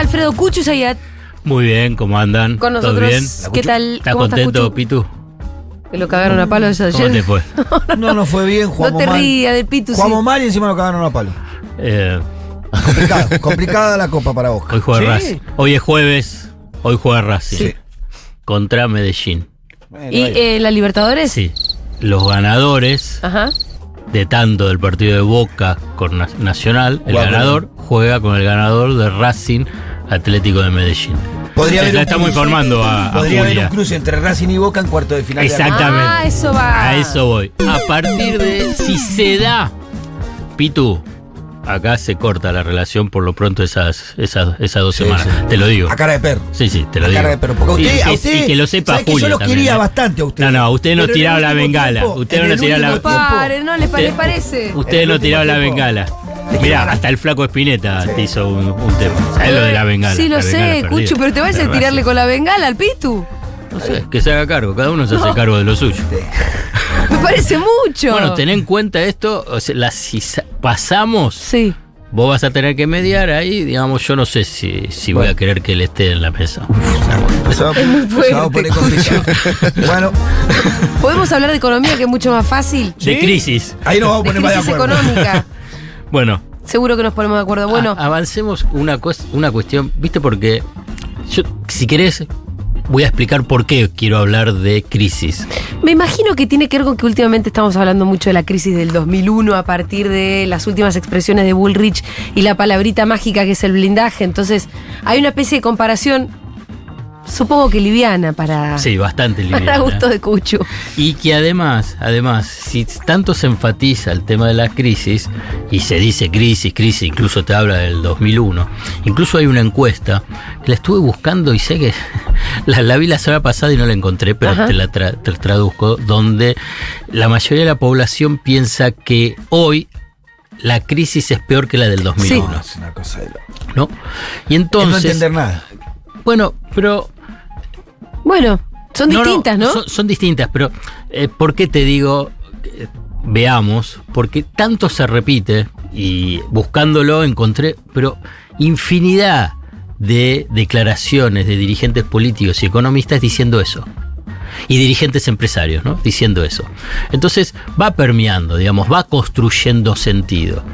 Alfredo Cucho Zayat Muy bien, ¿cómo andan? con ¿Todo nosotros. bien? ¿Qué tal? ¿Estás ¿Cómo estás, contento? Pitu? Que lo cagaron a palo eso ¿Cómo ayer. te fue? No, no fue bien, No jugamos te rías del Pitu, sí. Jugamos mal y encima lo cagaron a palo. Eh, Complicado, complicada la copa para Oscar. hoy juega ¿Sí? Racing. Hoy es jueves, hoy juega Racing. Sí. Contra Medellín. Bueno, ¿Y eh, la Libertadores? Sí. Los ganadores Ajá. de tanto del partido de Boca con Na- Nacional, el ganador juega con el ganador de Racing Atlético de Medellín. Podría haber La estamos cruce- informando a, a Podría haber Julia. un cruce entre Racing y Boca en cuarto de final. Exactamente. Ah, eso va. A eso voy. A partir de si se da, Pitu, acá se corta la relación por lo pronto esas, esas, esas dos Sí, semanas. sí. Te lo digo. A cara de perro. Sí, sí, te lo a digo. cara de perro. Porque a Y- usted, y, a que- usted y que lo sepa ¿sabe que Yo lo también, quería ¿eh? bastante a usted. No, no, usted no tiraba la bengala. tiempo- Usted no tiraba la- Pare, no le, pa- le parece. Usted no tiraba la bengala. Mira, hasta el flaco Espineta Sí. te hizo un, un tema. ¿Sabes lo de la bengala? Sí, lo La bengala sé, perdida. Cucho, pero te vas a tirarle con la bengala al Pitu. No sé, que se haga cargo. Cada uno se hace cargo de lo suyo. Me parece mucho. Bueno, ten en cuenta esto. o sea, la- si sa- pasamos, Sí. vos vas a tener que mediar ahí. Digamos, yo no sé si, si voy a querer que él esté en la mesa. Se va a Es muy poner- se va a fuerte, poner complicado. bueno, ¿Podemos hablar de economía que es mucho más fácil? De crisis. ahí nos vamos a De poner más de crisis acuerdo. económica. Bueno, Seguro que nos ponemos de acuerdo. Bueno, a- avancemos una, una cuestión. ¿Viste? Porque yo, si querés, voy a explicar por qué quiero hablar de crisis. me imagino que tiene que ver con que últimamente estamos hablando mucho de la crisis del 2001 a partir de las últimas expresiones de Bullrich y la palabrita mágica que es el blindaje. Entonces, hay una especie de comparación, supongo que liviana para, Sí, bastante para liviana. gusto de Cucho. Y que además, además, si tanto se enfatiza el tema de la crisis, y se dice crisis, crisis, incluso te habla del 2001, incluso hay una encuesta que la estuve buscando y sé que la, la vi la semana pasada y no la encontré, pero Ajá. te la tra- te traduzco, donde la mayoría de la población piensa que hoy la crisis es peor que la del 2001, Es una cosa de loco. ¿no? Y Es entonces, no entender nada. bueno, pero Bueno, son distintas, ¿no? Son, son distintas, pero eh, ¿por qué te digo? eh, veamos, porque tanto se repite y buscándolo encontré, pero infinidad de declaraciones de dirigentes políticos y economistas diciendo eso. Y dirigentes empresarios, ¿no? Diciendo eso. Entonces va permeando, digamos, va construyendo sentido.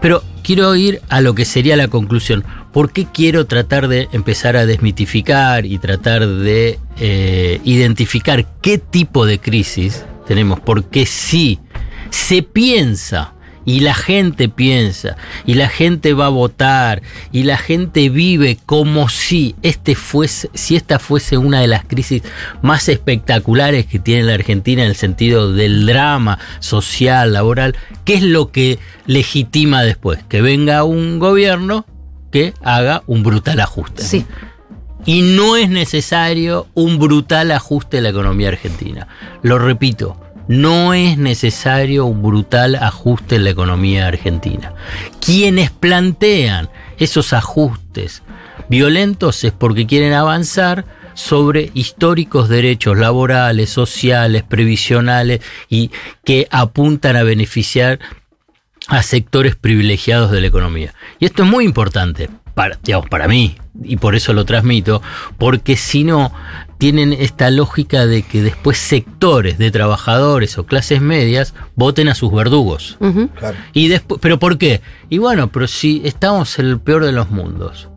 Pero quiero ir a lo que sería la conclusión. ¿Por qué quiero tratar de empezar a desmitificar y tratar de eh, identificar qué tipo de crisis tenemos? Porque si se piensa y la gente piensa y la gente va a votar y la gente vive como si este fuese si esta fuese una de las crisis más espectaculares que tiene la Argentina en el sentido del drama social, laboral, ¿qué es lo que legitima después? Que venga un gobierno que haga un brutal ajuste. Sí. Y no es necesario un brutal ajuste de la economía argentina. Lo repito, no es necesario un brutal ajuste en la economía argentina. Quienes plantean esos ajustes violentos es porque quieren avanzar sobre históricos derechos laborales, sociales, previsionales y que apuntan a beneficiar a sectores privilegiados de la economía. Y esto es muy importante para, para mí, y por eso lo transmito, porque si no, tienen esta lógica de que después sectores de trabajadores o clases medias voten a sus verdugos. Claro. Y después, ¿Pero por qué? Y bueno, pero si estamos en el peor de los mundos,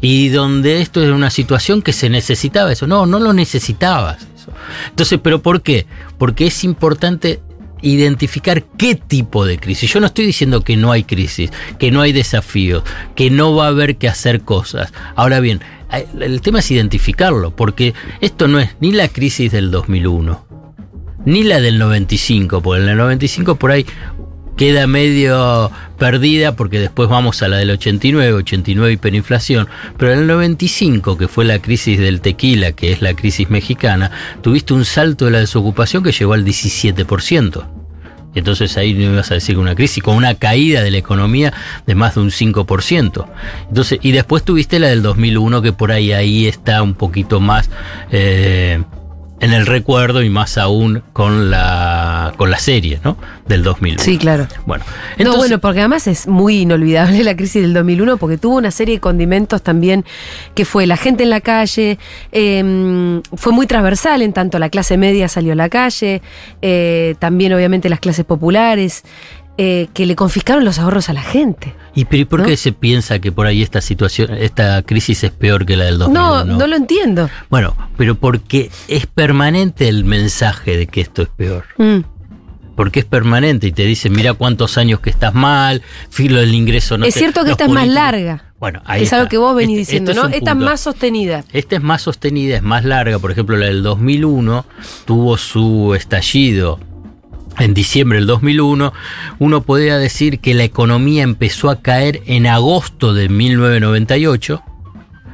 y donde esto es una situación que se necesitaba eso, no, no lo necesitabas. Eso. Entonces, ¿pero por qué? Porque es importante identificar qué tipo de crisis. Yo no estoy diciendo que no hay crisis, que no hay desafíos, que no va a haber que hacer cosas. Ahora bien, eh, el tema es identificarlo, porque esto no es ni la crisis del 2001, ni la del 95, porque en el 95 por ahí queda medio perdida porque después vamos a la del 89, 89 hiperinflación, pero en el 95, que fue la crisis del tequila, que es la crisis mexicana, tuviste un salto de la desocupación que llegó al 17%. Y Entonces ahí no ibas a decir una crisis, con una caída de la economía de más de un 5%. Entonces, y después tuviste la del 2001, que por ahí ahí está un poquito más eh, en el recuerdo y más aún con la con la serie, ¿no? Del 2001. Sí, claro. Bueno, no, entonces, bueno, porque además es muy inolvidable la crisis del 2001 porque tuvo una serie de condimentos también que fue la gente en la calle, eh, fue muy transversal en tanto la clase media salió a la calle, eh, también obviamente las clases populares, eh, que le confiscaron los ahorros a la gente. ¿y pero ¿y por ¿no? qué se piensa que por ahí esta situación, esta crisis es peor que la del 2001? No, no lo entiendo. Bueno, pero porque es permanente el mensaje de que esto es peor. Mm. Porque es permanente y te dicen, mira cuántos años que estás mal, filo del ingreso no es te- cierto que esta es más larga. Bueno, ahí es algo que vos venís Este- diciendo, este es ¿no? un Esta es más sostenida. Esta es más sostenida, es más larga. Por ejemplo, la del 2001 tuvo su estallido en diciembre del 2001. Uno podría decir que la economía empezó a caer en agosto de 1998.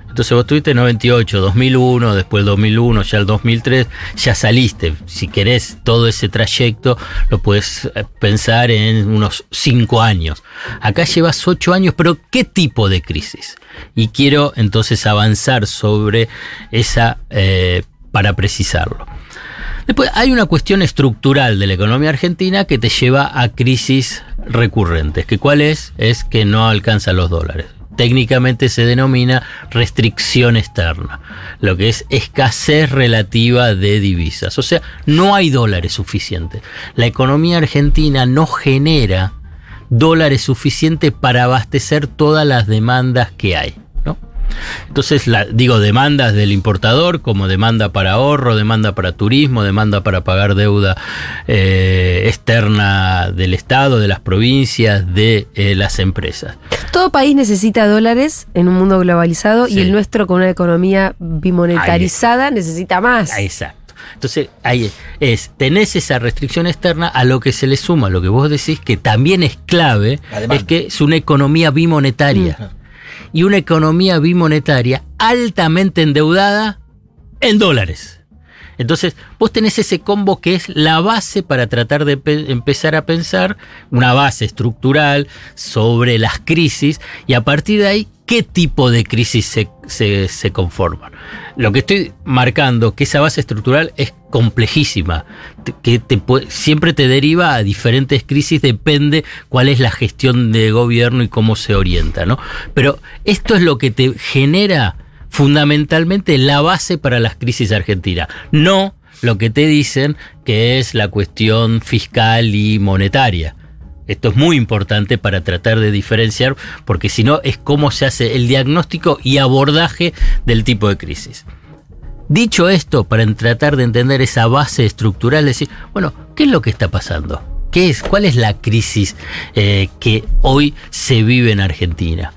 Entonces vos tuviste 98, 2001, después el 2001, ya el 2003, ya saliste. Si querés todo ese trayecto, lo puedes eh, pensar en unos 5 años. Acá llevas 8 años, pero ¿qué tipo de crisis? Y quiero entonces avanzar sobre esa eh, para precisarlo. Después hay una cuestión estructural de la economía argentina que te lleva a crisis recurrentes. ¿Que ¿Cuál es? Es que no alcanzan los dólares. Técnicamente se denomina restricción externa, lo que es escasez relativa de divisas. O sea, no hay dólares suficientes. La economía argentina no genera dólares suficientes para abastecer todas las demandas que hay. Entonces, la, digo, demandas del importador como demanda para ahorro, demanda para turismo, demanda para pagar deuda eh, externa del Estado, de las provincias, de eh, las empresas. Todo país necesita dólares en un mundo globalizado Sí. y el nuestro con una economía bimonetarizada necesita más. Ah, Exacto. Entonces, ahí es, tenés esa restricción externa a lo que se le suma, lo que vos decís que también es clave, es que es una economía bimonetaria. Y una economía bimonetaria altamente endeudada en dólares. Entonces, vos tenés ese combo que es la base para tratar de pe- empezar a pensar una base estructural sobre las crisis y a partir de ahí, ¿qué tipo de crisis se, se, conforman? Lo que estoy marcando, que esa base estructural es complejísima, que siempre te deriva a diferentes crisis, depende cuál es la gestión de gobierno y cómo se orienta, ¿no? Pero esto es lo que te genera fundamentalmente la base para las crisis argentinas, no lo que te dicen que es la cuestión fiscal y monetaria. Esto es muy importante para tratar de diferenciar, porque si no es cómo se hace el diagnóstico y abordaje del tipo de crisis. Dicho esto, para tratar de entender esa base estructural, decir, bueno, ¿qué es lo que está pasando? ¿Qué es? ¿Cuál es la crisis eh, que hoy se vive en Argentina?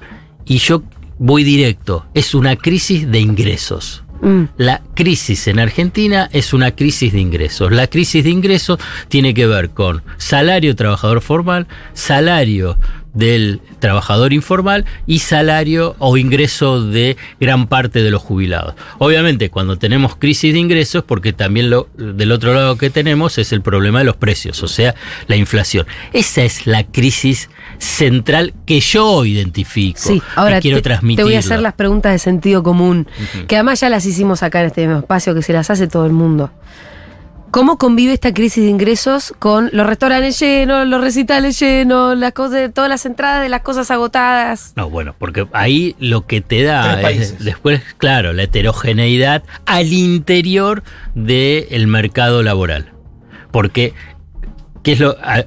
Y yo voy directo, es una crisis de ingresos. Mm. La crisis en Argentina es una crisis de ingresos. La crisis de ingresos tiene que ver con salario trabajador formal, salario del trabajador informal y salario o ingreso de gran parte de los jubilados. Obviamente, cuando tenemos crisis de ingresos, porque también lo, del otro lado que tenemos es el problema de los precios, o sea, la inflación. Esa es la crisis central que yo identifico. Sí, que ahora quiero te, te voy a hacer las preguntas de sentido común, que además ya las hicimos acá en este mismo espacio, que se las hace todo el mundo. ¿Cómo convive esta crisis de ingresos con los restaurantes llenos, los recitales llenos, las cosas, todas las entradas de las cosas agotadas? No, bueno, porque ahí lo que te da es después, claro, la heterogeneidad al interior del mercado laboral. Porque, ¿qué es lo...? a-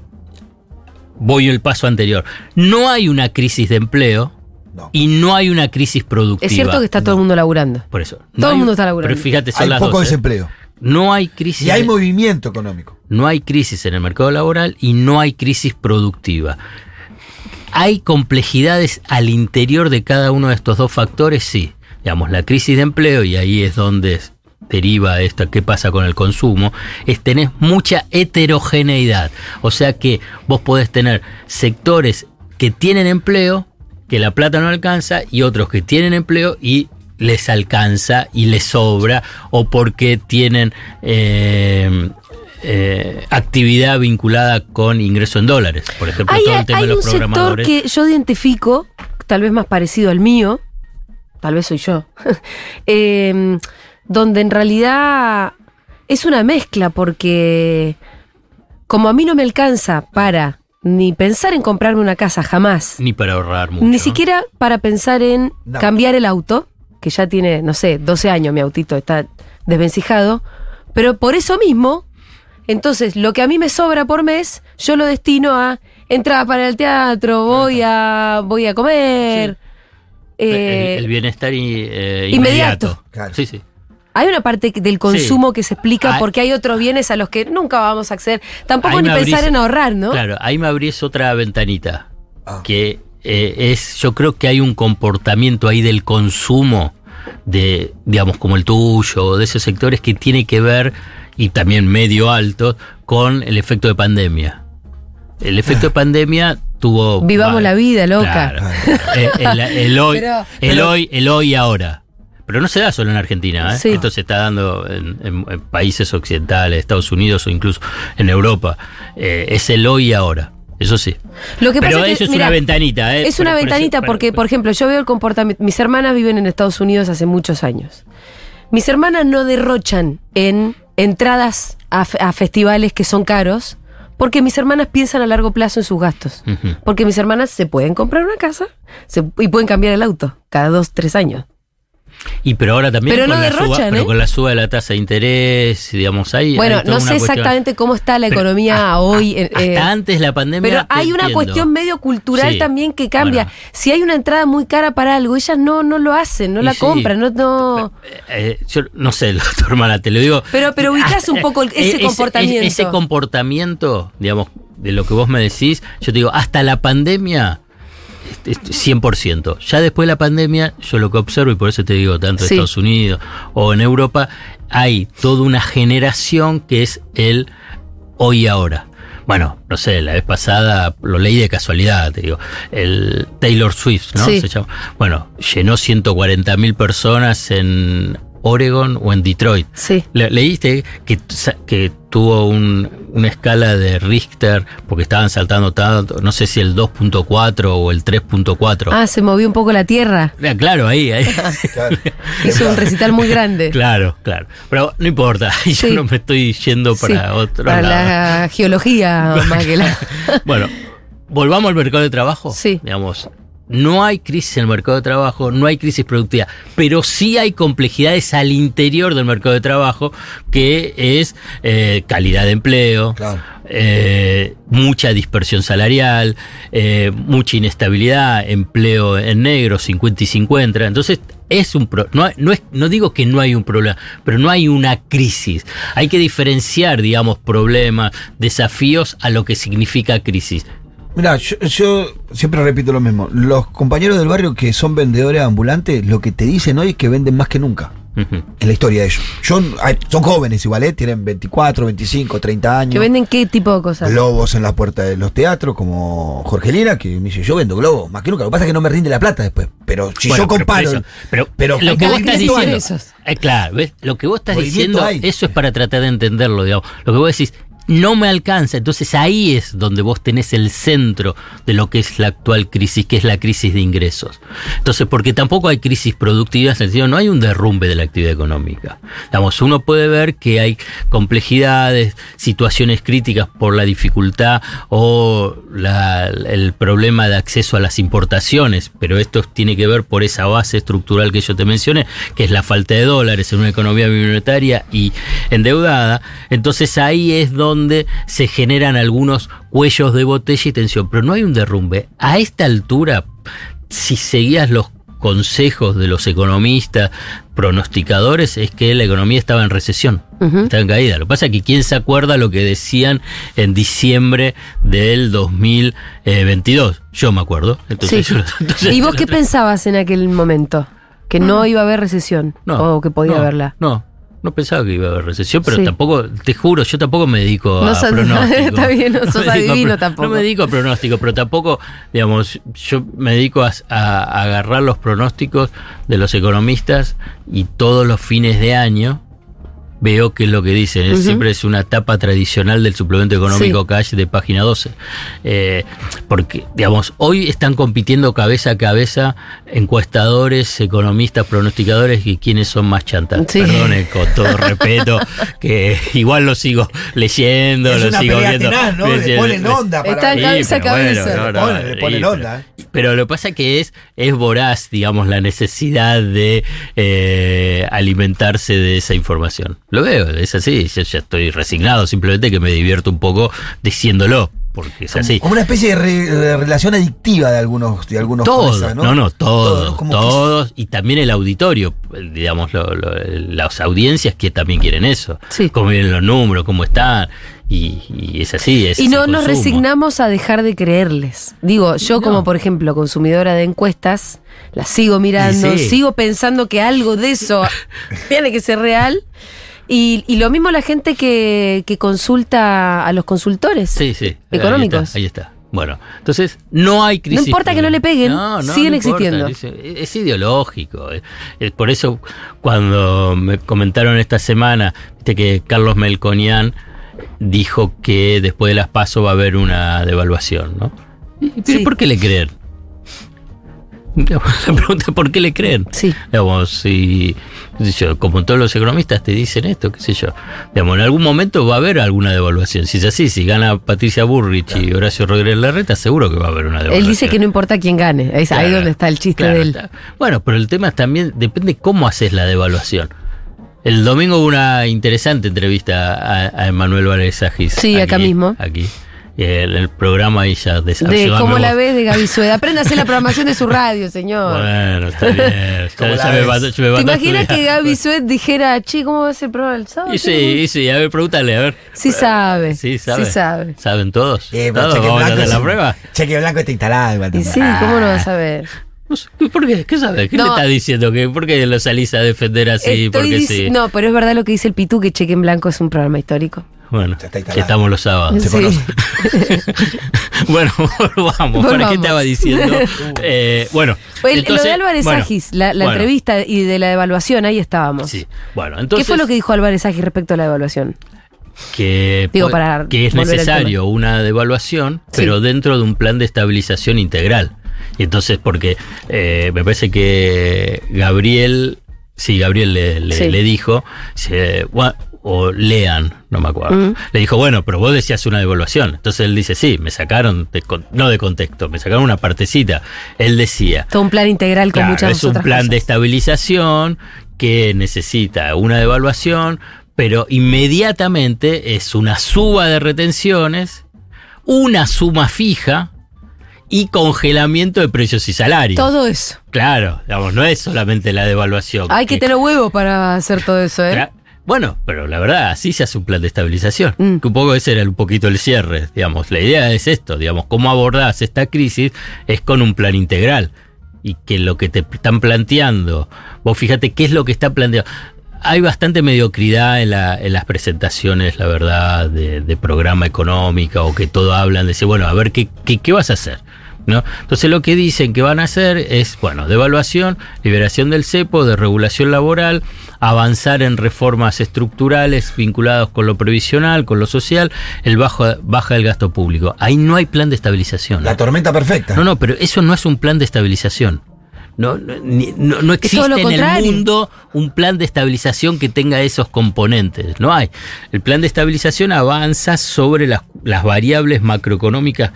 voy el paso anterior. No hay una crisis de empleo No. y no hay una crisis productiva. Es cierto que está todo el mundo laburando. Por eso. todo el mundo está laburando. Pero fíjate, son Hay las poco dos, ¿eh? desempleo. No hay crisis... Y hay movimiento económico. no hay crisis en el mercado laboral y no hay crisis productiva. ¿Hay complejidades al interior de cada uno de estos dos factores? Sí. Digamos, la crisis de empleo, y ahí es donde deriva esto, qué pasa con el consumo, es tenés mucha heterogeneidad. O sea que vos podés tener sectores que tienen empleo, que la plata no alcanza, y otros que tienen empleo y les alcanza y les sobra, o porque tienen eh, eh, actividad vinculada con ingreso en dólares. Por ejemplo, Hay, todo el tema hay de un los sector programadores. que yo identifico, tal vez más parecido al mío, tal vez soy yo, eh, donde en realidad es una mezcla porque como a mí no me alcanza para ni pensar en comprarme una casa jamás, Ni para ahorrar mucho. ni siquiera para pensar en No. cambiar el auto, que ya tiene, no sé, 12 años mi autito, está desvencijado, pero por eso mismo, entonces lo que a mí me sobra por mes, yo lo destino a entrada para el teatro, voy a, voy a comer. eh, el, el bienestar y, eh, inmediato. inmediato. Claro. Sí, sí. Hay una parte del consumo que se explica Hay- porque hay otros bienes a los que nunca vamos a acceder. Tampoco ni pensar abrís- en ahorrar, ¿no? Claro, ahí me abrís otra ventanita. Ah. Que eh, es, yo creo que hay un comportamiento ahí del consumo de, digamos, como el tuyo, o de esos sectores que tiene que ver, y también medio alto, con el efecto de pandemia. El efecto de pandemia tuvo. Vivamos la vida, loca. Claro. Eh, el, el hoy, Pero- el hoy, el hoy y ahora. Pero no se da solo en Argentina, ¿eh? Sí. esto se está dando en, en- en países occidentales, Estados Unidos o incluso en Europa. Eh, es el hoy y ahora, eso sí. Lo que Pero pasa eso es que, es mira, una ventanita, ¿eh? Es una Por- por eso- ventanita porque, por ejemplo, yo veo el comportamiento. Mis hermanas viven en Estados Unidos hace muchos años. Mis hermanas no derrochan en entradas a, fe- a festivales que son caros porque mis hermanas piensan a largo plazo en sus gastos. Porque mis hermanas se pueden comprar una casa se- y pueden cambiar el auto cada dos, tres años. Y pero ahora también Pero con, no la suba, derrochan, pero ¿eh? con la suba de la tasa de interés, digamos, ahí. Bueno, hay no sé cuestión- exactamente cómo está la economía hoy. eh, Hasta eh, antes la pandemia. Pero hay una entiendo. cuestión medio cultural Sí. también que cambia. Bueno. Si hay una entrada muy cara para algo, ellas no, no lo hacen, no Y la sí. compran, no, no. Eh, yo no sé, tu hermana, te lo digo. Pero- pero ubicás un poco el- ese comportamiento. Ese, comportamiento, digamos, de lo que vos me decís, yo te digo, hasta la pandemia, 100%. Ya después de la pandemia, yo lo que observo, y por eso te digo, tanto en Sí. Estados Unidos o en Europa, hay toda una generación que es el hoy y ahora. Bueno, no sé, la vez pasada lo leí de casualidad, te digo. El Taylor Swift, ¿no? Sí. Se llama. Bueno, llenó 140 mil personas en Oregon o en Detroit. Sí. Le- leíste que tuvo un- una escala de Richter, porque estaban saltando tanto, no sé si el 2.4 o el 3.4. Ah, se movió un poco la tierra. Ah, Claro, ahí, ahí. Claro. Hizo un recital muy grande. claro, claro. Pero no importa, yo Sí. no me estoy yendo para Sí, otro para lado. la geología más que la. Bueno, volvamos al mercado de trabajo. Sí. Digamos, no hay crisis en el mercado de trabajo, no hay crisis productiva, pero sí hay complejidades al interior del mercado de trabajo, que es eh, calidad de empleo, Claro. eh, mucha dispersión salarial, eh, mucha inestabilidad, empleo en negro, 50 y 50. Entonces, es un pro- no, no, es, no digo que no hay un problema, pero no hay una crisis. Hay que diferenciar, digamos, problemas, desafíos a lo que significa crisis. Mira, yo, yo siempre repito lo mismo. Los compañeros del barrio que son vendedores ambulantes, lo que te dicen hoy es que venden más que nunca. En la historia de ellos. Yo, son jóvenes igual, ¿eh? Tienen 24, 25, 30 años. ¿Que venden qué tipo de cosas? globos en la puerta de los teatros, como Jorgelina, que me dice, yo vendo globos, más que nunca. Lo que pasa es que no me rinde la plata después. Pero si Bueno, yo pero comparo... eso, pero, pero lo que vos estás diciendo. Esos. Eh, claro, ¿ves? Lo que vos estás Movimiento diciendo, hay. eso es para tratar de entenderlo, digamos. Lo que vos decís, no me alcanza. Entonces ahí es donde vos tenés el centro de lo que es la actual crisis, que es la crisis de ingresos. Entonces, porque tampoco hay crisis productivas, en sentido, no hay un derrumbe de la actividad económica. Uno puede ver que hay complejidades, situaciones críticas por la dificultad o el problema de acceso a las importaciones, pero esto tiene que ver por esa base estructural que yo te mencioné, que es la falta de dólares en una economía monetaria y endeudada. Entonces ahí es donde se generan algunos cuellos de botella y tensión, pero no hay un derrumbe. A esta altura, si seguías los consejos de los economistas pronosticadores es que la economía estaba en recesión, Ujú. estaba en caída. Lo que pasa es que quién se acuerda lo que decían en diciembre del 2022. Yo me acuerdo. Entonces, Sí. yo- entonces- ¿Y vos qué pensabas en aquel momento? ¿Que no iba a haber recesión? No, ¿O que podía no, haberla? No, no pensaba que iba a haber recesión, pero Sí. tampoco, te juro, yo tampoco me dedico No a sos- pronóstico. está bien, no sos dedico a adivino tampoco. No me dedico a pronóstico, pero tampoco, digamos, yo me dedico a, a- a agarrar los pronósticos de los economistas y todos los fines de año veo qué es lo que dicen. Es- Ujú. Siempre es una etapa tradicional del suplemento económico Sí. cash de página 12. Eh, porque, digamos, hoy están compitiendo cabeza a cabeza encuestadores, economistas, pronosticadores y quiénes son más chantas. Sí. Perdone, con todo respeto, que igual lo sigo leyendo, Es lo una sigo pelea viendo. tenaz, ¿no? Le ponen onda para Está cabeza a pero bueno, cabeza. no, Le no, ponen- le ponen onda, pero- Pero lo que pasa que es, es voraz, digamos, la necesidad de eh, alimentarse de esa información. Lo veo, es así, yo ya estoy resignado, simplemente que me divierto un poco diciéndolo, porque es así. Como una especie de, re- de relación adictiva de algunos, de algunos con Todo, esa, no, no, ¿no? Como que todos, y también el auditorio, digamos, lo- lo- las audiencias que también quieren eso, Sí. cómo vienen los números, cómo están, y, y es así. Es Y no nos resignamos a dejar de creerles. Digo, yo No. como por ejemplo consumidora de encuestas, las sigo mirando, sí. sigo pensando que algo de eso tiene que ser real. Y, y lo mismo la gente que, que consulta a los consultores. Sí, sí. Económicos. Ahí está. ahí está. Bueno, entonces no hay crisis. No importa que no le peguen, siguen importa, existiendo. Es, es ideológico. Es- es por eso, cuando me comentaron esta semana, viste que Carlos Melconian dijo que después de las pasos va a haber una devaluación, ¿no? ¿Y Sí. por qué le creen? La pregunta es ¿por qué le creen? Sí. Digamos, si, yo, como todos los economistas te dicen esto, qué sé yo. Digamos, en algún momento va a haber alguna devaluación. Si es así, si gana Patricia Burrich y Horacio Rodríguez Larreta, seguro que va a haber una devaluación. Él dice que no importa quién gane. Es ahí donde está el chiste claro, de él. está. Bueno, pero el tema es también depende cómo haces la devaluación. El domingo hubo una interesante entrevista a, a Emanuel Valdés Agis. Sí, acá mismo. Aquí. El programa y ya De cómo la ves de Gaby Sueda. Aprenda a hacer la programación de su radio, señor. Bueno, está bien. ¿Cómo Ya, la ya me ves? mandó- ya me ¿Te imaginas que Gaby Sued dijera, che, ¿cómo va a ser el programa el sábado? Y sí, y sí, a ver, pregúntale, a ver. Sí sabe. Sí, sabe. Sí sabe. ¿Saben todos? Eh, pero ¿Todos? cheque ¿Vamos a blanco hacer la sí. prueba? Cheque blanco está instalado Y sí, ¿cómo no vas a ver? No sé, ¿Por qué? ¿Qué sabes? ¿Qué No. le estás diciendo? ¿Que ¿Por qué lo salís a defender así? Estoy Porque dic- sí. No, pero es verdad lo que dice el Pitú, que Cheque en Blanco es un programa histórico. Bueno, Ya está estamos los sábados. Sí. bueno, volvamos. ¿Para qué estaba diciendo? Eh, bueno, El- entonces- lo de Álvarez bueno, Agis, la, la bueno, entrevista y de la evaluación, ahí estábamos. Sí, bueno, entonces. ¿Qué fue lo que dijo Álvarez Agis respecto a la evaluación? que, Digo, para que es necesario una devaluación, Sí. pero dentro de un plan de estabilización integral. Y entonces, porque eh, me parece que Gabriel, sí, Gabriel le, le- Sí. le dijo, se- o lean, no me acuerdo, Mm. le dijo, bueno, pero vos decías una devaluación. Entonces él dice, sí, me sacaron, de no de contexto, me sacaron una partecita. Él decía, Todo un plan integral con muchas es un otras plan de estabilización que necesita una devaluación, pero inmediatamente es una suba de retenciones, una suma fija y congelamiento de precios y salarios. Todo eso. Claro, digamos, no es solamente la devaluación. Hay que tener huevo para hacer todo eso, ¿eh? Bueno, pero la verdad, así se hace un plan de estabilización. Mm. Que un poco ese era un poquito el cierre, digamos. La idea es esto, digamos, cómo abordás esta crisis es con un plan integral. Y que lo que te están planteando, vos fíjate qué es lo que está planteando. Hay bastante mediocridad en, la- en las presentaciones, la verdad, de, de programa económica o que todo hablan de decir, bueno, a ver, ¿qué, qué, qué vas a hacer? ¿No? Entonces lo que dicen que van a hacer es, bueno, devaluación, liberación del cepo, de regulación laboral, avanzar en reformas estructurales vinculadas con lo previsional, con lo social, el bajo, baja del gasto público. Ahí no hay plan de estabilización. La tormenta perfecta. No, no, pero eso no es un plan de estabilización. No, no, no- existe lo en el mundo un plan de estabilización que tenga esos componentes. No hay. El plan de estabilización avanza sobre las, las variables macroeconómicas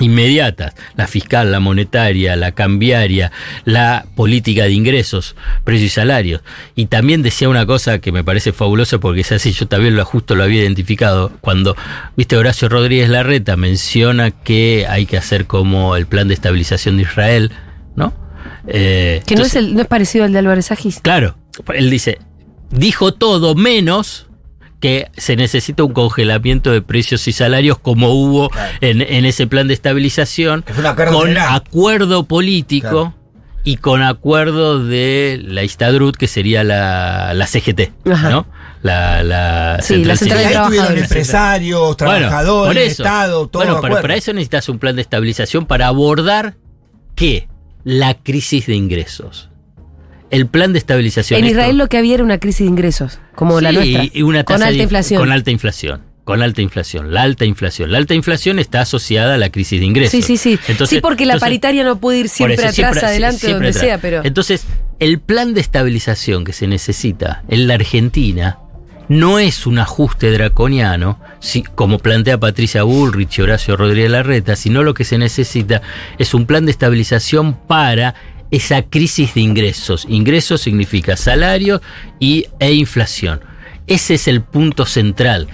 inmediatas, la fiscal, la monetaria, la cambiaria, la política de ingresos, precios y salarios. Y también decía una cosa que me parece fabulosa porque es así, yo también lo justo lo había identificado, cuando, viste, Horacio Rodríguez Larreta menciona que hay que hacer como el plan de estabilización de Israel, ¿no? Eh, Que no es, el, no es parecido al de Álvarez Agis. Claro, él dice, dijo todo menos que se necesita un congelamiento de precios y salarios como hubo Claro. en, en ese plan de estabilización, Que fue un acuerdo con general. acuerdo político Claro. y con acuerdo de la Istadrut, que sería la, la CGT, Ajá. ¿no? La, la Sí, la Y central de ahí estuvieron empresarios, Bueno, trabajadores, eso. Estado, todo Bueno, pero para eso necesitas un plan de estabilización para abordar qué? La crisis de ingresos. El plan de estabilización. En esto- Israel lo que había era una crisis de ingresos, como la nuestra. y una con tasa alta de- inflación. Con alta inflación. Con alta inflación. La alta inflación. La alta inflación está asociada a la crisis de ingresos. sí, sí, sí. Entonces- sí, porque la entonces- paritaria no puede ir siempre eso, atrás, siempre- adelante, siempre donde atrás. sea, pero. Entonces, el plan de estabilización que se necesita en la Argentina no es un ajuste draconiano, si- como plantea Patricia Bullrich y Horacio Rodríguez Larreta, sino lo que se necesita es un plan de estabilización para esa crisis de ingresos. Ingresos significa salario y, e inflación. Ese es el punto central,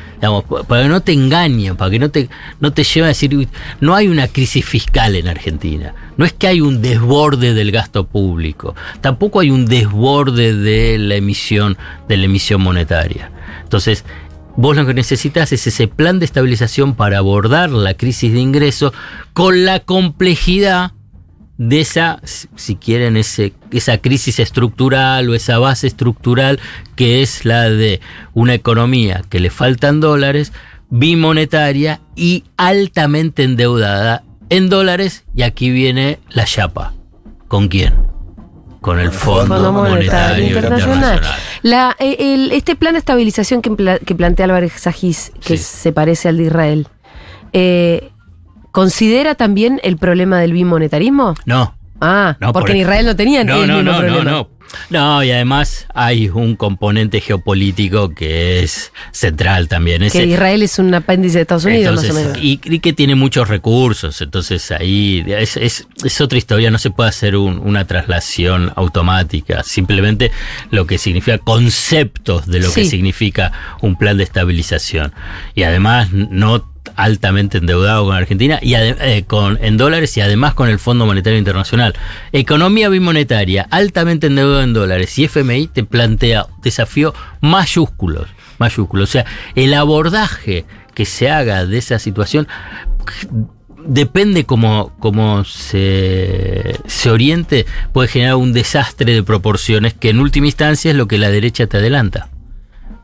para que no te engañen, para que no te, no te lleven a decir, "Uy, no hay una crisis fiscal en Argentina, no es que hay un desborde del gasto público, tampoco hay un desborde de la emisión, de la emisión monetaria. Entonces, vos lo que necesitas es ese plan de estabilización para abordar la crisis de ingresos con la complejidad de esa, si quieren, ese, esa crisis estructural o esa base estructural que es la de una economía que le faltan dólares, bimonetaria y altamente endeudada en dólares. Y aquí viene la chapa. ¿Con quién? Con el Fondo, Fondo Monetario Monetario Internacional. Internacional. La, eh, el- este plan de estabilización que, que plantea Álvarez Sajís, que Sí. se parece al de Israel, eh, ¿considera también el problema del bimonetarismo? No, Ah, No, porque por- en Israel no tenían No, el no, mismo no, problema. no, no. No, y además hay un componente geopolítico que es central también. Que Israel es un apéndice de Estados Unidos, Entonces, más o menos. Y, y que tiene muchos recursos, entonces ahí es, es- es otra historia, no se puede hacer un- una traslación automática, simplemente lo que significa conceptos de lo que significa un plan de estabilización. Y además no altamente endeudado con Argentina y eh, con en dólares y además con el Fondo Monetario Internacional. Economía bimonetaria, altamente endeudado en dólares y FMI te plantea desafíos mayúsculos, mayúsculos. O sea, el abordaje que se haga de esa situación depende cómo, cómo se, se oriente, puede generar un desastre de proporciones que en última instancia es lo que la derecha te adelanta.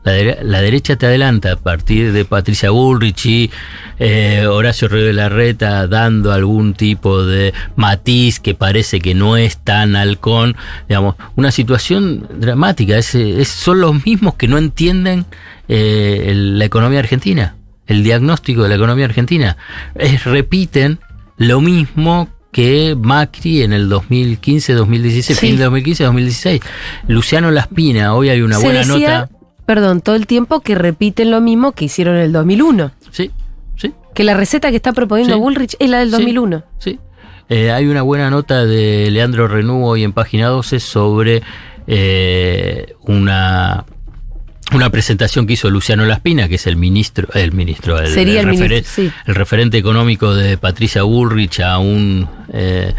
La, dere- la derecha te adelanta a partir de Patricia Bullrich y eh, Horacio Rodríguez Larreta dando algún tipo de matiz que parece que no es tan halcón, digamos, una situación dramática. Es, es- son los mismos que no entienden eh, el- la economía argentina, el diagnóstico de la economía argentina. Es, repiten lo mismo que Macri en el 2015, 2016, Sí. fin de 2015, 2016. Luciano Laspina, hoy hay una Se buena decía, nota. Perdón, todo el tiempo que repiten lo mismo que hicieron en el 2001. Sí, sí, Que la receta que está proponiendo Sí. Bullrich es la del Sí. 2001. sí. Eh, hay una buena nota de Leandro Renú hoy en página 12 sobre eh, una, una presentación que hizo Luciano Laspina, que es el ministro, el ministro, el, Sería el ministro, sí. el referente económico de Patricia Bullrich a un eh,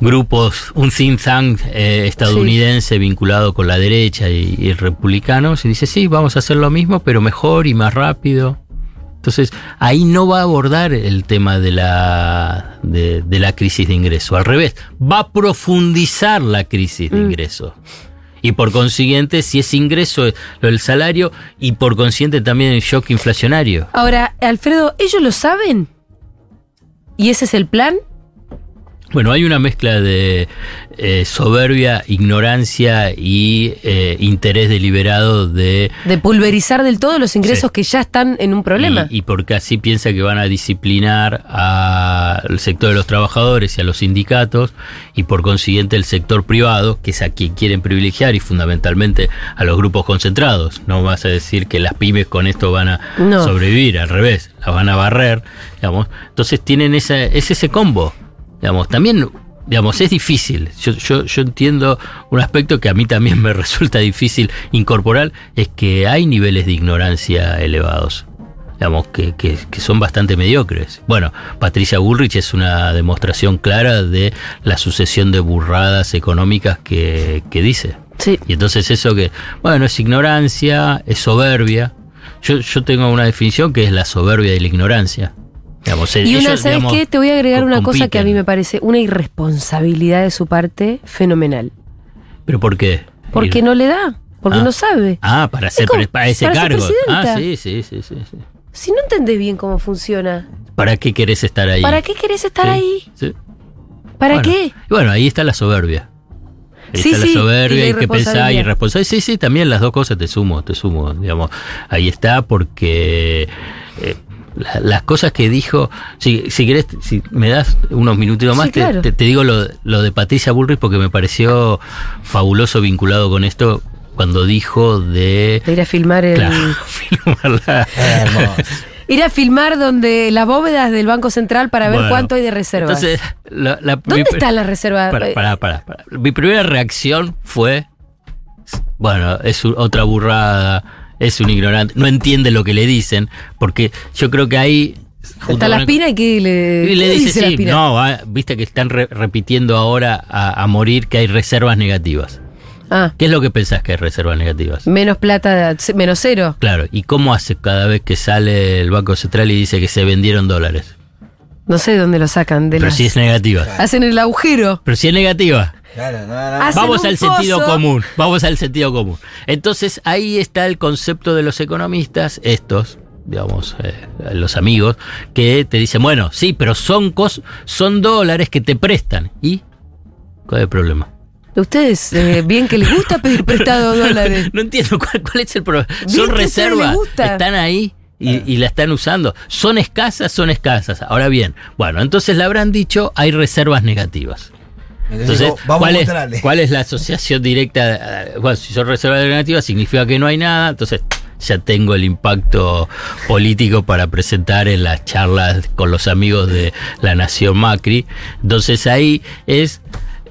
grupos, un think tank eh, estadounidense vinculado con la derecha y, y republicanos, y dice, sí, vamos a hacer lo mismo, pero mejor y más rápido. Entonces, ahí no va a abordar el tema de la, de, de la crisis de ingreso. Al revés, va a profundizar la crisis de Mm. ingreso. Y por consiguiente, si es ingreso, lo del salario, y por consiguiente también el shock inflacionario. Ahora, Alfredo, ¿ellos lo saben? ¿Y ese es el plan? Bueno, hay una mezcla de eh, soberbia, ignorancia y eh, interés deliberado de... De pulverizar del todo los ingresos Sí. que ya están en un problema. Y, y porque así piensa que van a disciplinar al sector de los trabajadores y a los sindicatos y por consiguiente el sector privado, que es a quien quieren privilegiar y fundamentalmente a los grupos concentrados. No vas a decir que las pymes con esto van a No. sobrevivir, al revés, las van a barrer, digamos. Entonces tienen esa, es ese combo, digamos. También, digamos, es difícil. Yo, yo, yo entiendo un aspecto que a mí también me resulta difícil incorporar, es que hay niveles de ignorancia elevados digamos, que, que- que son bastante mediocres. Bueno, Patricia Bullrich es una demostración clara de la sucesión de burradas económicas que, que dice. Sí. Y entonces eso que, bueno, es ignorancia, es soberbia. Yo, yo tengo una definición que es la soberbia de la ignorancia. Digamos, Y una, ¿sabes digamos, qué? Te voy a agregar una cosa que a mí me parece una irresponsabilidad de su parte fenomenal. ¿Pero por qué? Porque Ir- no le da, porque Ah. no sabe. Ah, para, ser, para ese para cargo. Ah, sí, sí, sí, sí, sí. Si no entendés bien cómo funciona, ¿Para qué querés estar ahí? ¿para qué querés estar Sí, ahí? sí. ¿Para Bueno, qué? Bueno, ahí está la soberbia. Ahí Sí, está la soberbia, hay que pensar y responsabilidad. Sí, sí, también las dos cosas te sumo, te sumo, digamos. Ahí está porque eh, la- las cosas que dijo, si, si querés, si me das unos minutitos más, Sí, te- claro. te, te digo lo, lo de Patricia Bullrich porque me pareció fabuloso vinculado con esto cuando dijo de... De ir a filmar el. Claro, filmarla. Hermoso. Ir a filmar donde las bóvedas del Banco Central para ver Bueno, cuánto hay de reservas. Entonces, la, la- ¿Dónde mi- están las reservas? Para, para, para, para. Mi primera reacción fue, bueno, es otra burrada, es un ignorante, no entiende lo que le dicen, porque yo creo que ahí... Está la espina y que le, y le ¿qué dice, sí, no, ah, viste que están re- repitiendo ahora a, a morir que hay reservas negativas. Ah, ¿Qué es lo que pensás que hay reservas negativas? menos plata, menos cero. Claro, ¿y cómo hace cada vez que sale el Banco Central y dice que se vendieron dólares? No sé de dónde lo sacan. De Pero las- si es negativa. Hacen el agujero. Pero si es negativa. Claro, no, no, no. Hacen Vamos un al sentido común, vamos al sentido común. Entonces ahí está el concepto de los economistas, estos, digamos, eh, los amigos, que te dicen, bueno, sí, pero son, cos son dólares que te prestan. ¿Y cuál es el problema? Ustedes, eh, bien que les gusta pedir prestado dólares. No entiendo cuál, cuál es el problema. Bien Son reservas, están ahí. Y, y la están usando. Son escasas, son escasas. Ahora bien, bueno, entonces le habrán dicho hay reservas negativas. Entonces, digo, vamos ¿cuál, a es, cuál es la asociación directa? Bueno, si son reservas negativas, significa que no hay nada. Entonces, ya tengo el impacto político para presentar en las charlas con los amigos de la Nación Macri. Entonces, ahí es.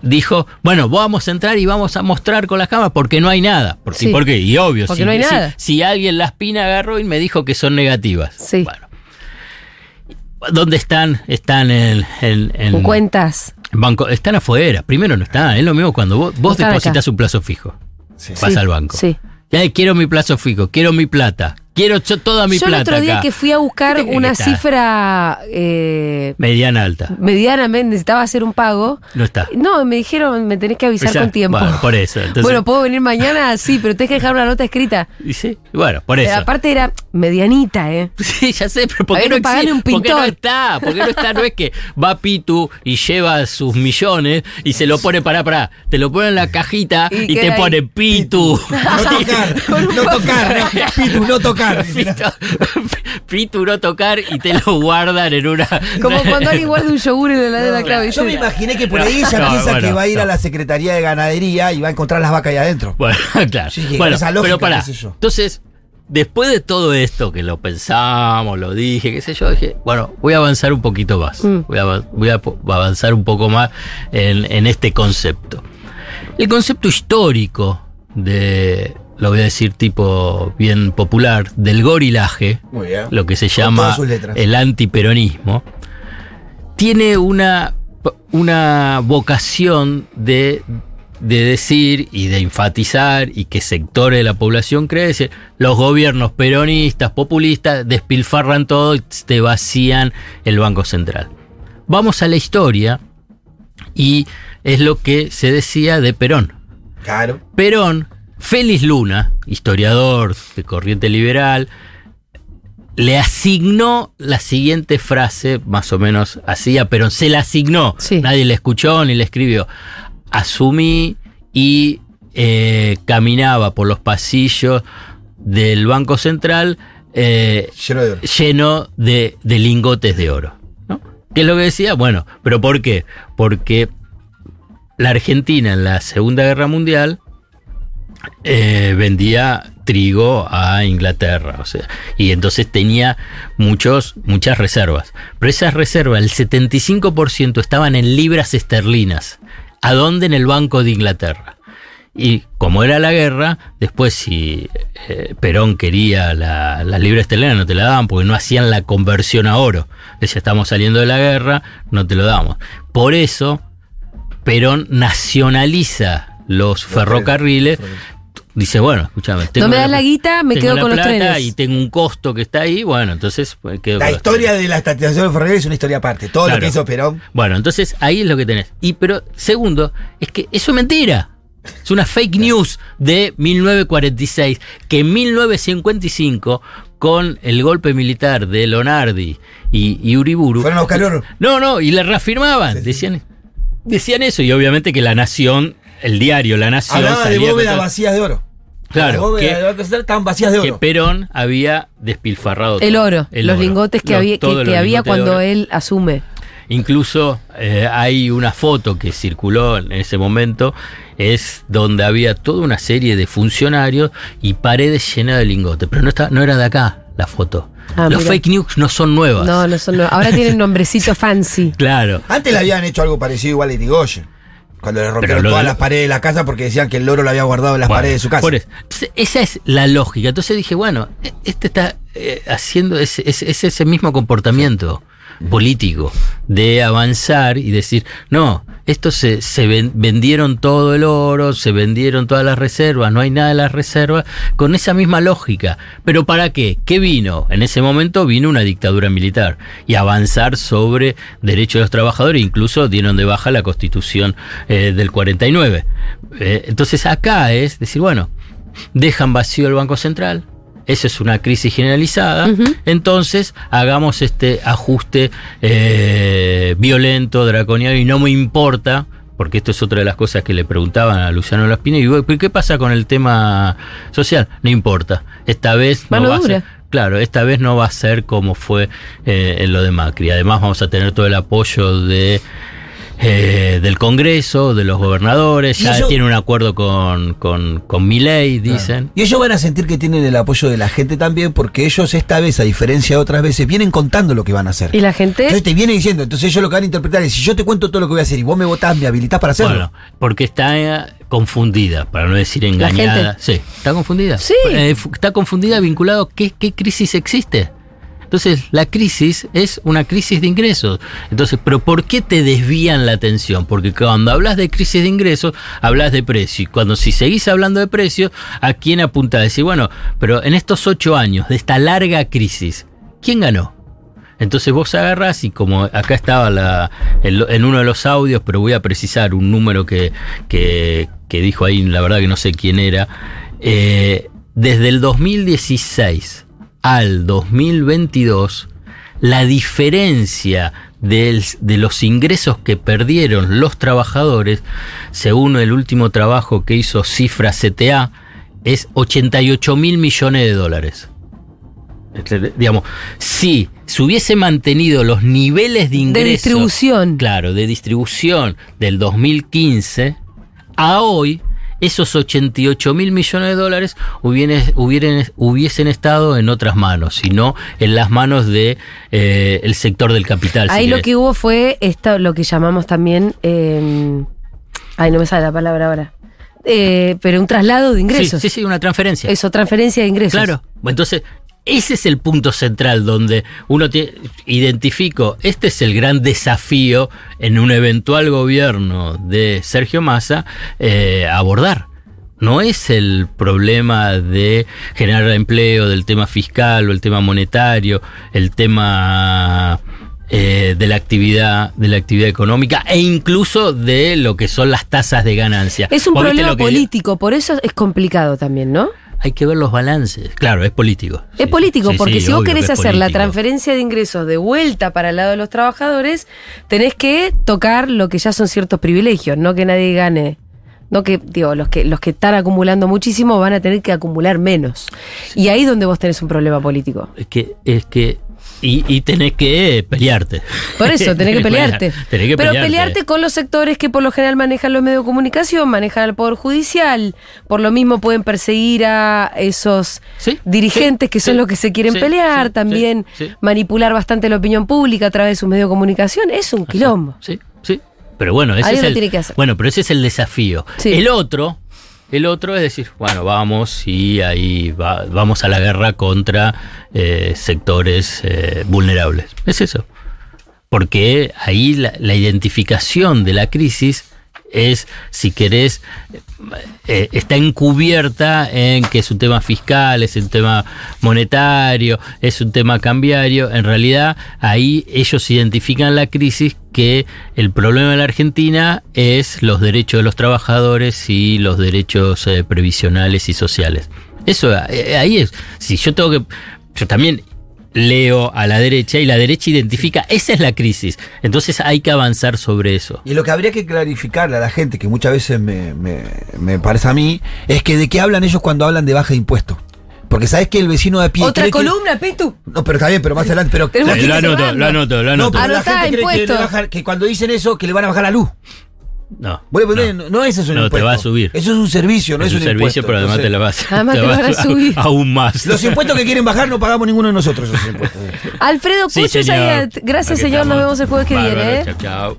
Dijo, bueno, vamos a entrar y vamos a mostrar con las cámaras porque no hay nada. Porque, Sí. ¿Por qué? Y obvio, Porque si, no hay si- nada. si alguien las pina agarró y me dijo que son negativas. Sí. Bueno. ¿Dónde están? Están en, en- en- Con cuentas. Banco, están afuera. Primero no están. Es lo mismo cuando vos, vos depositas un plazo fijo. Sí. Vas Sí, al banco. Sí. Ya, quiero mi plazo fijo, quiero mi plata. Quiero yo toda mi Yo el plata. otro día acá. que fui a buscar ¿Qué tenés una cifra eh, Mediana alta. medianamente, necesitaba hacer un pago. No está. No, me dijeron, me tenés que avisar con tiempo. Bueno, por eso. Entonces, bueno, ¿puedo venir mañana? Sí, pero tenés que dejar una nota escrita. y sí, bueno, por Eh, eso. aparte era medianita, ¿eh? Sí, ya sé, pero ¿por qué no, existe? un ¿Por qué no está? ¿Por qué no está? No es que va Pitu y lleva sus millones y se lo pone para para, te lo pone en la cajita Y y, te ahí. pone Pitu. No tocar, no tocar, no, Pitu, no tocar. Pitu, Pitu no tocar y te lo guardan en una. Como cuando alguien guarda un yogur en la heladera, claro. Yo me imaginé que por ahí ella No, piensa bueno, que va a ir a no. la Secretaría de Ganadería y va a encontrar las vacas ahí adentro. Bueno, claro. Sí, bueno, esa lógica, pero pará. qué sé yo. Entonces, después de todo esto que lo pensamos, lo dije, qué sé yo, dije, bueno, voy a avanzar un poquito más. Mm. Voy, a, voy a po- avanzar un poco más en, en este concepto. El concepto histórico de, lo voy a decir tipo bien popular, del gorilaje, Muy bien. lo que se llama el antiperonismo, tiene una, una vocación de, de decir y de enfatizar y que sectores de la población decir, los gobiernos peronistas, populistas, despilfarran todo y te vacían el Banco Central. Vamos a la historia y es lo que se decía de Perón. Claro. Perón, Félix Luna, historiador de corriente liberal, le asignó la siguiente frase, más o menos así a Perón. Se la asignó. Sí. Nadie le escuchó ni le escribió. Asumí y eh, caminaba por los pasillos del Banco Central eh, Lleno de oro. lleno de, de lingotes de oro. ¿no? ¿Qué es lo que decía? Bueno, ¿pero por qué? Porque la Argentina en la Segunda Guerra Mundial eh, vendía trigo a Inglaterra, o sea, y entonces tenía muchos, muchas reservas. Pero esas reservas, el 75% estaban en libras esterlinas. ¿A dónde? En el Banco de Inglaterra. Y como era la guerra, después si eh, Perón quería la, las libras esterlinas no te la daban porque no hacían la conversión a oro. Decía, estamos saliendo de la guerra, no te lo damos. Por eso, Perón nacionaliza los ferrocarriles. Dice, bueno, escúchame. No me das la guita, me tengo quedo la con los trenes. Y tengo un costo que está ahí, bueno, entonces pues, quedo La con historia de la estatización del ferrocarril es una historia aparte. Todo lo que hizo Perón. Bueno, entonces ahí es lo que tenés. Y pero segundo, es que eso es mentira. Es una fake news de 1946, que en 1955, con el golpe militar de Lonardi y, y Uriburu. Fueron a buscar oro. No, no, y le reafirmaban. Decían, decían eso, y obviamente que la nación el diario La Nación Hablaba de bóvedas vacías de oro. Claro, que- estaban vacías de que oro. Perón había despilfarrado El todo. oro, El los oro. lingotes que Los- había, que, que cuando él asume. Incluso eh, hay una foto que circuló en ese momento, es donde había toda una serie de funcionarios y paredes llenas de lingotes. Pero no, está, no era de acá la foto. Ah, Los mira. fake news no son nuevas. No, no son. no- Ahora tienen nombrecito fancy. Claro. Antes le habían hecho algo parecido igual a Irigoyen. Cuando le rompieron todas de- las paredes de la casa porque decían que el loro lo había guardado en las Bueno, paredes de su casa. por eso. Entonces, esa es la lógica. Entonces dije, bueno, e- este está eh, haciendo ese, ese- es ese mismo comportamiento político de avanzar y decir, no, esto se, se ven- vendieron todo el oro, se vendieron todas las reservas, no hay nada de las reservas, con esa misma lógica. ¿Pero para qué? ¿Qué vino? En ese momento vino una dictadura militar y avanzar sobre derechos de los trabajadores, incluso dieron de baja la constitución eh, del 49. Eh, entonces acá es decir, bueno, dejan vacío el Banco Central. Esa es una crisis generalizada. Entonces, hagamos este ajuste eh, violento, draconiano, y no me importa, porque esto es otra de las cosas que le preguntaban a Luciano Laspina. Y digo, ¿pero qué pasa con el tema social? No importa. Esta vez no va a ser. Claro, esta vez no va a ser como fue eh, en lo de Macri. Además, vamos a tener todo el apoyo de eh, del Congreso, de los gobernadores, ya ellos- tiene un acuerdo con, con, con dicen. Y ellos van a sentir que tienen el apoyo de la gente también, porque ellos esta vez, a diferencia de otras veces, vienen contando lo que van a hacer. Y la gente. Entonces te viene diciendo, entonces ellos lo que van a interpretar es, si yo te cuento todo lo que voy a hacer y vos me votás, me habilitás para hacerlo. Bueno, porque está eh, confundida, para no decir La engañada. gente. Sí, está confundida. Sí. Eh, está confundida vinculado a qué, qué crisis existe. Entonces, la crisis es una crisis de ingresos. Entonces, ¿pero por qué te desvían la atención? Porque cuando hablas de crisis de ingresos, hablas de precio. Y cuando si seguís hablando de precio, ¿a quién apunta? Decir, bueno, pero en estos ocho años de esta larga crisis, ¿quién ganó? Entonces vos agarrás y como acá estaba en, uno de los audios, pero voy a precisar un número que, que, que dijo ahí, la verdad que no sé quién era, eh, desde el 2016 al 2022, la diferencia de los ingresos que perdieron los trabajadores, según el último trabajo que hizo Cifra CTA, es 88 mil millones de dólares. Este, Digamos, si se hubiese mantenido los niveles de ingresos. distribución. Claro, de distribución del 2015 a hoy, esos 88 mil millones de dólares hubieran, hubieran- hubiesen estado en otras manos, sino en las manos de eh, el sector del capital. si Ahí lo querés. que hubo fue esto, lo que llamamos también. eh, ay, no me sale la palabra ahora. Eh, pero un traslado de ingresos. Sí, sí, sí, una transferencia. Eso, transferencia de ingresos. Claro. Entonces, ese es el punto central donde uno tie- identifico, este es el gran desafío en un eventual gobierno de Sergio Massa eh, abordar. No es el problema de generar empleo, del tema fiscal o el tema monetario, el tema eh, de la actividad, de la actividad económica e incluso de lo que son las tasas de ganancia. Es un problema político, por eso es complicado también, ¿no? Hay que ver los balances. Claro, es político. Es Sí, político, sí, porque sí, si vos que querés hacer la transferencia de ingresos de vuelta para el lado de los trabajadores, tenés que tocar lo que ya son ciertos privilegios, no que nadie gane. No que, digo, los que, los que están acumulando muchísimo van a tener que acumular menos. Y ahí es donde vos tenés un problema político. Es que, es que, y, y tenés que pelearte. Por eso, tenés que pelearte. Tenés que Pero pelearte. pelearte con los sectores que por lo general manejan los medios de comunicación, manejan el Poder Judicial. Por lo mismo pueden perseguir a esos Sí, dirigentes sí, que son sí, los que se quieren pelear. También manipular bastante la opinión pública a través de sus medios de comunicación. Es un quilombo. Sí, sí. Pero bueno, ese es lo el, tiene que hacer. Bueno, pero ese es el desafío. El otro, el otro es decir, bueno, vamos y ahí va- vamos a la guerra contra eh, sectores eh, vulnerables. Es eso. Porque ahí la, la identificación de la crisis es, si querés, eh, está encubierta en que es un tema fiscal, es un tema monetario, es un tema cambiario. En realidad, ahí ellos identifican la crisis que el problema de la Argentina es los derechos de los trabajadores y los derechos eh, previsionales y sociales. Eso, eh, ahí es. Si yo tengo que. Yo también leo a la derecha y la derecha identifica, esa es la crisis. Entonces hay que avanzar sobre eso. Y lo que habría que clarificarle a la gente, que muchas veces me, me- me parece a mí, es que de qué hablan ellos cuando hablan de baja de impuestos. Porque sabes que el vecino de a pie. Otra que- columna, Pitu. No, pero está bien, pero más adelante. Pero, que lo anoto, lo anoto, lo no, anoto. pero la gente cree que, le impuestos. bajan- que cuando dicen eso, que le van a bajar la luz. No. Le ponés- no, no ese es un No, te impuesto. va a subir. Eso es un servicio, no es es, un servicio, impuesto. pero además te Entonces, la vas, Además te te vas van a subir. aún más. Los impuestos que quieren bajar no pagamos ninguno de nosotros esos impuestos. Alfredo Sí, Pucho señor. Zayat. Gracias, Aquí señor. Nos estamos. vemos el jueves que Bárbaro, viene. ¿eh? Chao, chao.